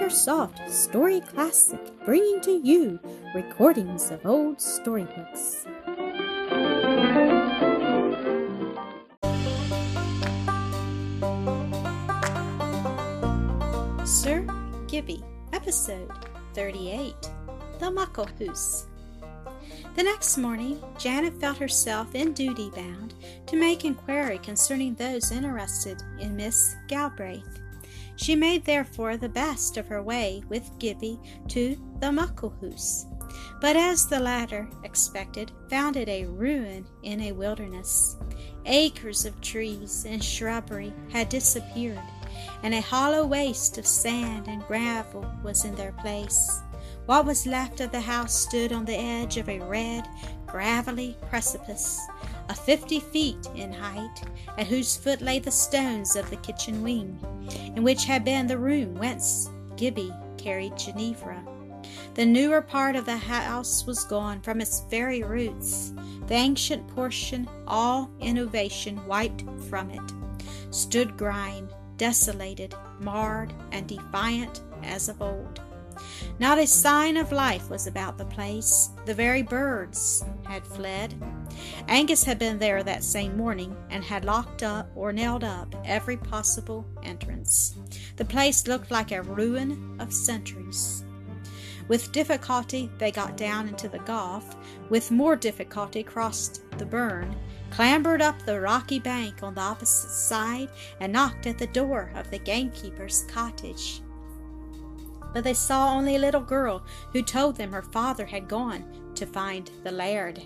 AcreSoft Story Classic, bringing to you recordings of old storybooks. Sir Gibbie, Episode 38 The Muckle Hoose. The next morning, Janet felt herself in duty bound to make inquiry concerning those interested in Miss Galbraith. She made therefore the best of her way with Gibbie to the Muckle but as the latter expected, found it a ruin in a wilderness. Acres of trees and shrubbery had disappeared, and a hollow waste of sand and gravel was in their place. What was left of the house stood on the edge of a red, gravelly precipice, of fifty feet in height, at whose foot lay the stones of the kitchen wing, in which had been the room whence Gibbie carried Ginevra. The newer part of the house was gone from its very roots, the ancient portion, all innovation wiped from it, stood grimed, desolated, marred, and defiant as of old. Not a sign of life was about the place. The very birds had fled. Angus had been there that same morning and had locked up or nailed up every possible entrance. The place looked like a ruin of centuries. With difficulty they got down into the gulf, with more difficulty crossed the burn, clambered up the rocky bank on the opposite side, and knocked at the door of the gamekeeper's cottage but they saw only a little girl who told them her father had gone to find the laird.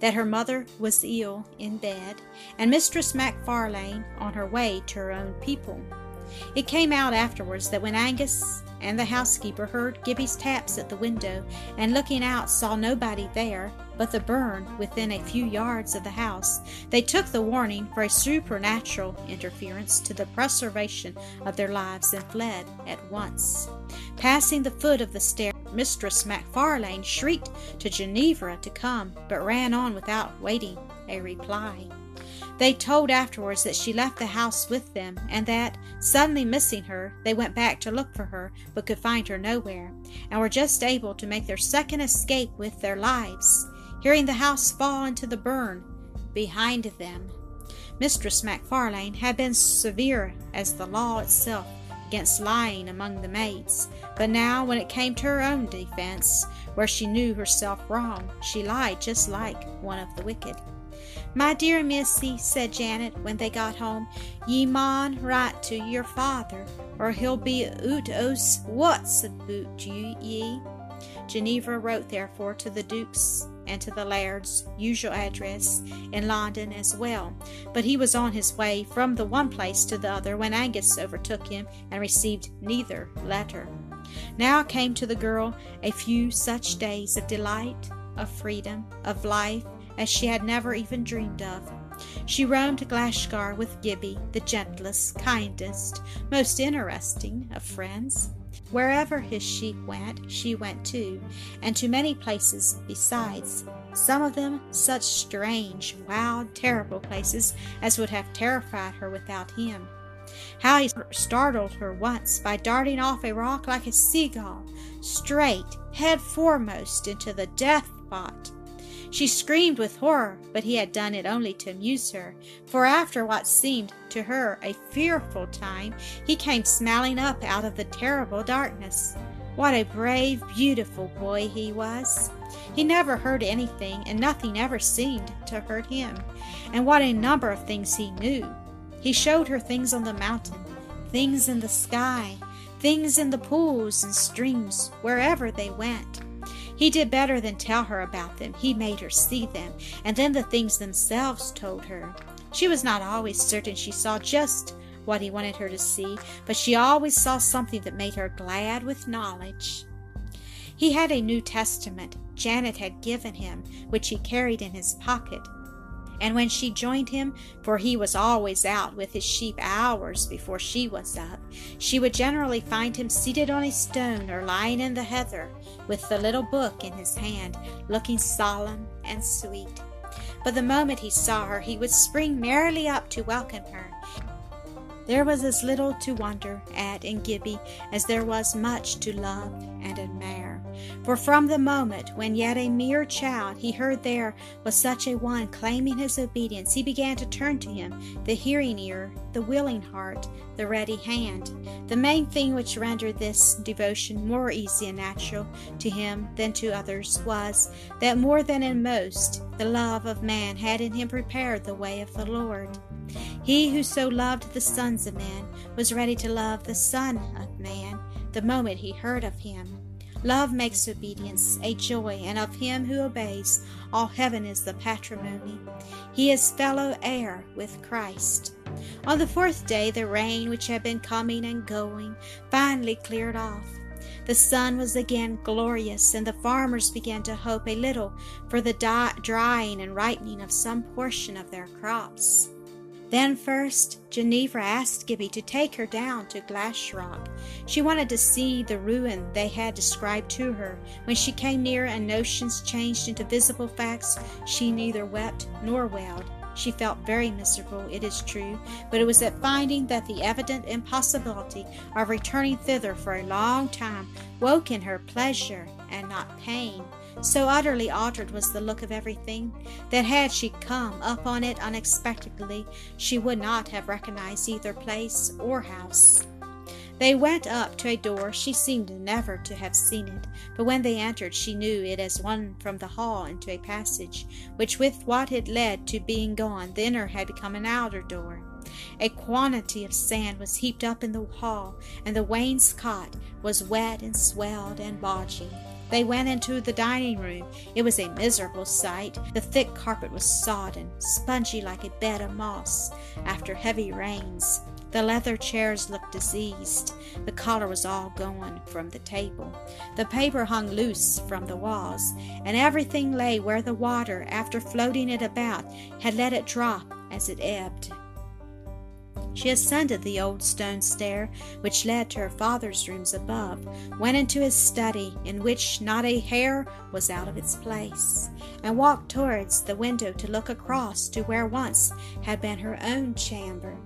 That her mother was ill in bed, and Mistress Macfarlane on her way to her own people. It came out afterwards that when Angus and the housekeeper heard Gibbie's taps at the window, and looking out saw nobody there but the burn within a few yards of the house, they took the warning for a supernatural interference to the preservation of their lives and fled at once. Passing the foot of the stair, Mistress Macfarlane shrieked to Ginevra to come, but ran on without waiting a reply. They told afterwards that she left the house with them, and that, suddenly missing her, they went back to look for her, but could find her nowhere, and were just able to make their second escape with their lives, hearing the house fall into the burn behind them. Mistress Macfarlane had been severe as the law itself against lying among the maids, but now, when it came to her own defense, where she knew herself wrong, she lied just like one of the wicked. My dear missy, said Janet when they got home, ye maun write to your father, or he'll be oot os what's aboot you, ye. Ginevra wrote therefore to the Duke's and to the Laird's usual address in London as well, but he was on his way from the one place to the other when Angus overtook him and received neither letter. Now came to the girl a few such days of delight, of freedom, of life, as she had never even dreamed of. She roamed Glashgar with Gibbie, the gentlest, kindest, most interesting of friends. Wherever his sheep went, she went too, and to many places besides, some of them such strange, wild, terrible places as would have terrified her without him. How he startled her once by darting off a rock like a seagull, straight, head foremost, into the death pot. She screamed with horror, but he had done it only to amuse her, for after what seemed to her a fearful time, he came smiling up out of the terrible darkness. What a brave, beautiful boy he was! He never hurt anything, and nothing ever seemed to hurt him. And what a number of things he knew! He showed her things on the mountain, things in the sky, things in the pools and streams, wherever they went. He did better than tell her about them. He made her see them, and then the things themselves told her. She was not always certain she saw just what he wanted her to see, but she always saw something that made her glad with knowledge. He had a New Testament Janet had given him, which he carried in his pocket and when she joined him, for he was always out with his sheep hours before she was up, she would generally find him seated on a stone or lying in the heather, with the little book in his hand, looking solemn and sweet. But the moment he saw her, he would spring merrily up to welcome her. There was as little to wonder at in Gibbie as there was much to love and admire. For from the moment when yet a mere child he heard there was such a one claiming his obedience, he began to turn to him the hearing ear, the willing heart, the ready hand. The main thing which rendered this devotion more easy and natural to him than to others was, that more than in most, the love of man had in him prepared the way of the Lord. He who so loved the sons of men was ready to love the Son of Man the moment he heard of him. Love makes obedience a joy, and of him who obeys, all heaven is the patrimony. He is fellow heir with Christ. On the fourth day, the rain, which had been coming and going, finally cleared off. The sun was again glorious, and the farmers began to hope a little for the drying and ripening of some portion of their crops. Then first, Ginevra asked Gibbie to take her down to Glashruach. She wanted to see the ruin they had described to her. When she came near and notions changed into visible facts, she neither wept nor wailed. She felt very miserable, it is true, but it was at finding that the evident impossibility of returning thither for a long time woke in her pleasure and not pain. So utterly altered was the look of everything, that had she come upon it unexpectedly, she would not have recognized either place or house. They went up to a door. She seemed never to have seen it, but when they entered, she knew it as one from the hall into a passage, which with what it led to being gone, the inner had become an outer door. A quantity of sand was heaped up in the hall, and the wainscot was wet and swelled and bodging. They went into the dining room. It was a miserable sight. The thick carpet was sodden, spongy like a bed of moss after heavy rains. The leather chairs looked diseased. The color was all gone from the table. The paper hung loose from the walls, and everything lay where the water, after floating it about, had let it drop as it ebbed. She ascended the old stone stair which led to her father's rooms above, went into his study, in which not a hair was out of its place, and walked towards the window to look across to where once had been her own chamber.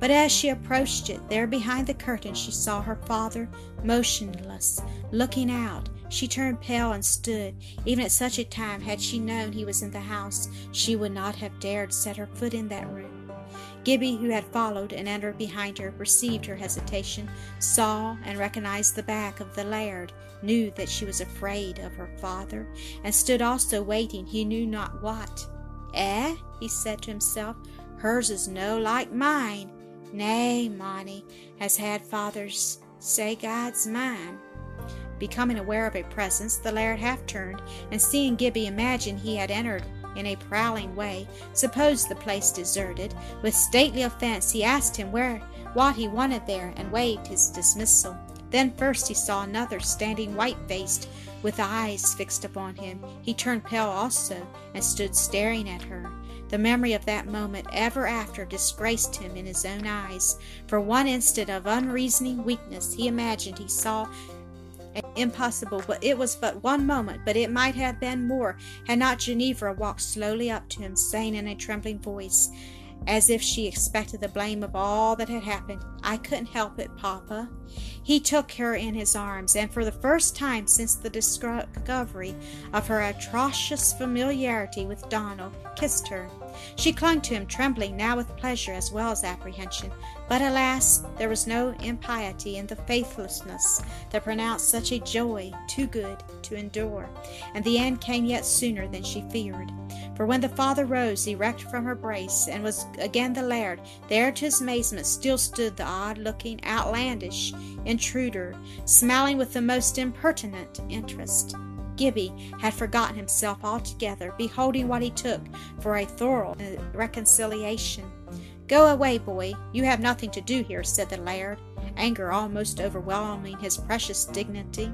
But as she approached it, there behind the curtain she saw her father, motionless, looking out. She turned pale and stood. Even at such a time, had she known he was in the house, she would not have dared set her foot in that room. Gibbie, who had followed and entered behind her, perceived her hesitation, saw and recognized the back of the laird, knew that she was afraid of her father, and stood also waiting he knew not what. Eh? he said to himself, Hers is no like mine. Nay, Monty has had father's say God's mine. Becoming aware of a presence, the laird half turned, and seeing Gibbie imagined he had entered in a prowling way, supposed the place deserted. With stately offence he asked him where what he wanted there, and waved his dismissal. Then first he saw another standing white faced, with eyes fixed upon him. He turned pale also, and stood staring at her. The memory of that moment ever after disgraced him in his own eyes. For one instant of unreasoning weakness he imagined he saw impossible, but it was but one moment, but it might have been more, had not Ginevra walked slowly up to him, saying in a trembling voice, as if she expected the blame of all that had happened, I couldn't help it, Papa. He took her in his arms, and for the first time since the discovery of her atrocious familiarity with Donald, kissed her. She clung to him, trembling now with pleasure as well as apprehension. But alas, there was no impiety in the faithlessness that pronounced such a joy too good to endure, and the end came yet sooner than she feared. For when the father rose erect from her brace, and was again the laird, there to his amazement still stood the odd looking, outlandish intruder, smiling with the most impertinent interest. Gibbie had forgotten himself altogether, beholding what he took for a thorough reconciliation. Go away, boy, you have nothing to do here, said the laird, anger almost overwhelming his precious dignity.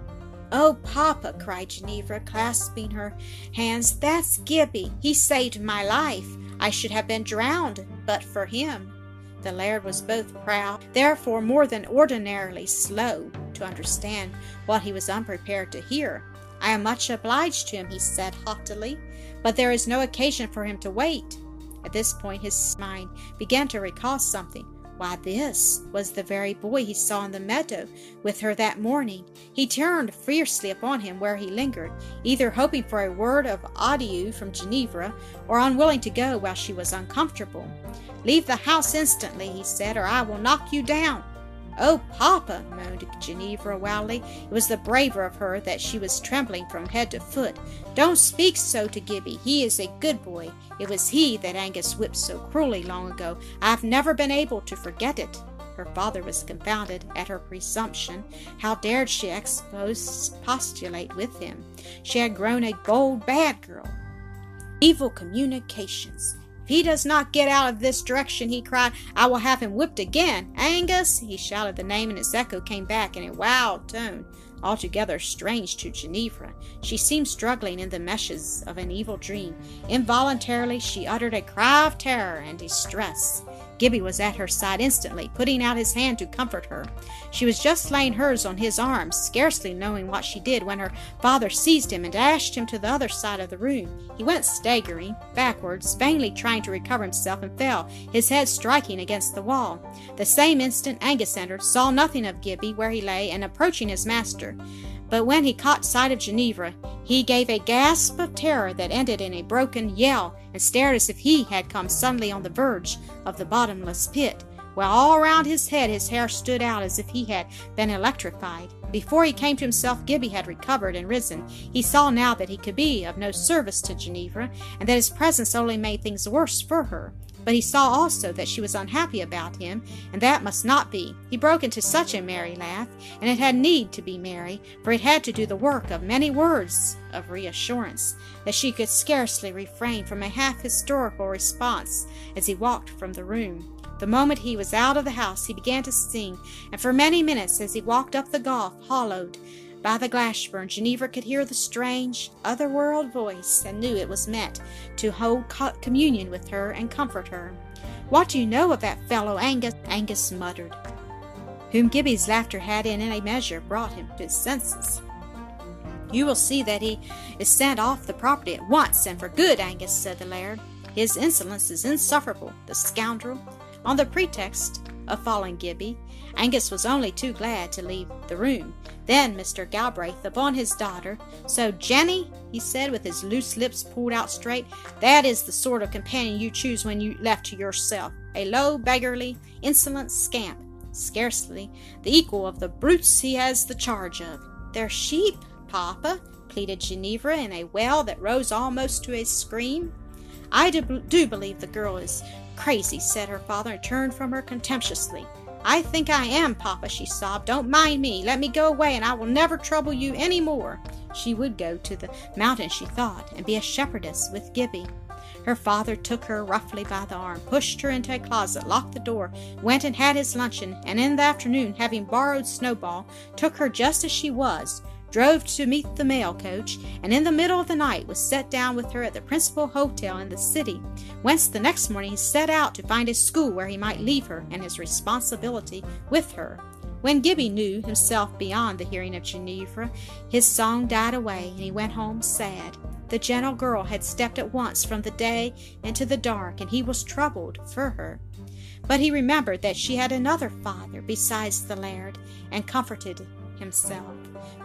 Oh, Papa, cried Ginevra, clasping her hands, that's Gibbie. He saved my life. I should have been drowned but for him. The laird was both proud, therefore more than ordinarily slow to understand what he was unprepared to hear. I am much obliged to him, he said haughtily, but there is no occasion for him to wait. At this point his mind began to recall something. Why, this was the very boy he saw in the meadow with her that morning. He turned fiercely upon him where he lingered, either hoping for a word of adieu from Ginevra, or unwilling to go while she was uncomfortable. Leave the house instantly, he said, or I will knock you down. Oh, papa, moaned Ginevra wildly. It was the braver of her that she was trembling from head to foot. Don't speak so to Gibbie. He is a good boy. It was he that Angus whipped so cruelly long ago. I've never been able to forget it. Her father was confounded at her presumption. How dared she expostulate with him? She had grown a bold, bad girl. Evil communications. If he does not get out of this direction, he cried, I will have him whipped again. Angus! He shouted the name, and its echo came back in a wild tone, altogether strange to Ginevra. She seemed struggling in the meshes of an evil dream. Involuntarily, she uttered a cry of terror and distress. Gibbie was at her side instantly, putting out his hand to comfort her. She was just laying hers on his arm, scarcely knowing what she did, when her father seized him and dashed him to the other side of the room. He went staggering backwards, vainly trying to recover himself, and fell, his head striking against the wall. The same instant Angus entered, saw nothing of Gibbie where he lay, and approaching his master. But when he caught sight of Ginevra, he gave a gasp of terror that ended in a broken yell, and stared as if he had come suddenly on the verge of the bottomless pit, while all round his head his hair stood out as if he had been electrified. Before he came to himself, Gibbie had recovered and risen. He saw now that he could be of no service to Ginevra, and that his presence only made things worse for her. But he saw also that she was unhappy about him, and that must not be. He broke into such a merry laugh, and it had need to be merry, for it had to do the work of many words of reassurance, that she could scarcely refrain from a half historical response as he walked from the room. The moment he was out of the house, he began to sing, and for many minutes, as he walked up the gulf, hollowed by the Glashburn, Ginevra could hear the strange, other-world voice and knew it was meant to hold co- communion with her and comfort her. What do you know of that fellow Angus? Angus muttered, whom Gibbie's laughter had in any measure brought him to his senses. You will see that he is sent off the property at once and for good, Angus, said the laird. His insolence is insufferable, the scoundrel. On the pretext of following Gibbie, Angus was only too glad to leave the room. Then Mr. Galbraith upon his daughter. So, Jenny, he said, with his loose lips pulled out straight, that is the sort of companion you choose when you left to yourself. A low, beggarly, insolent scamp, scarcely the equal of the brutes he has the charge of. They're sheep, papa, pleaded Ginevra in a wail that rose almost to a scream. I do, do believe the girl is crazy, said her father, and turned from her contemptuously. I think I am, Papa, she sobbed. Don't mind me. Let me go away, and I will never trouble you any more. She would go to the mountain, she thought, and be a shepherdess with Gibbie. Her father took her roughly by the arm, pushed her into a closet, locked the door, went and had his luncheon, and in the afternoon, having borrowed Snowball, took her just as she was, drove to meet the mail coach, and in the middle of the night was set down with her at the principal hotel in the city, whence the next morning he set out to find a school where he might leave her and his responsibility with her. When Gibbie knew himself beyond the hearing of Ginevra, his song died away, and he went home sad. The gentle girl had stepped at once from the day into the dark, and he was troubled for her. But he remembered that she had another father besides the laird, and comforted himself.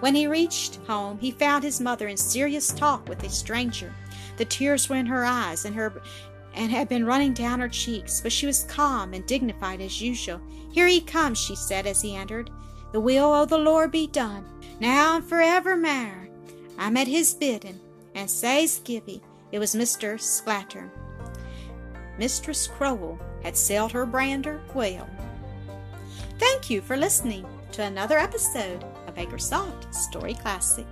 When he reached home, he found his mother in serious talk with a stranger. The tears were in her eyes and her and had been running down her cheeks, but she was calm and dignified as usual. Here he comes, she said as he entered. The will o' the Lord be done, now and for evermore. I'm at his bidding, and says Gibbie, it was Mr. Sclater. Mistress Croale had sailed her brander well. Thank you for listening to another episode of Acresoft Story Classic.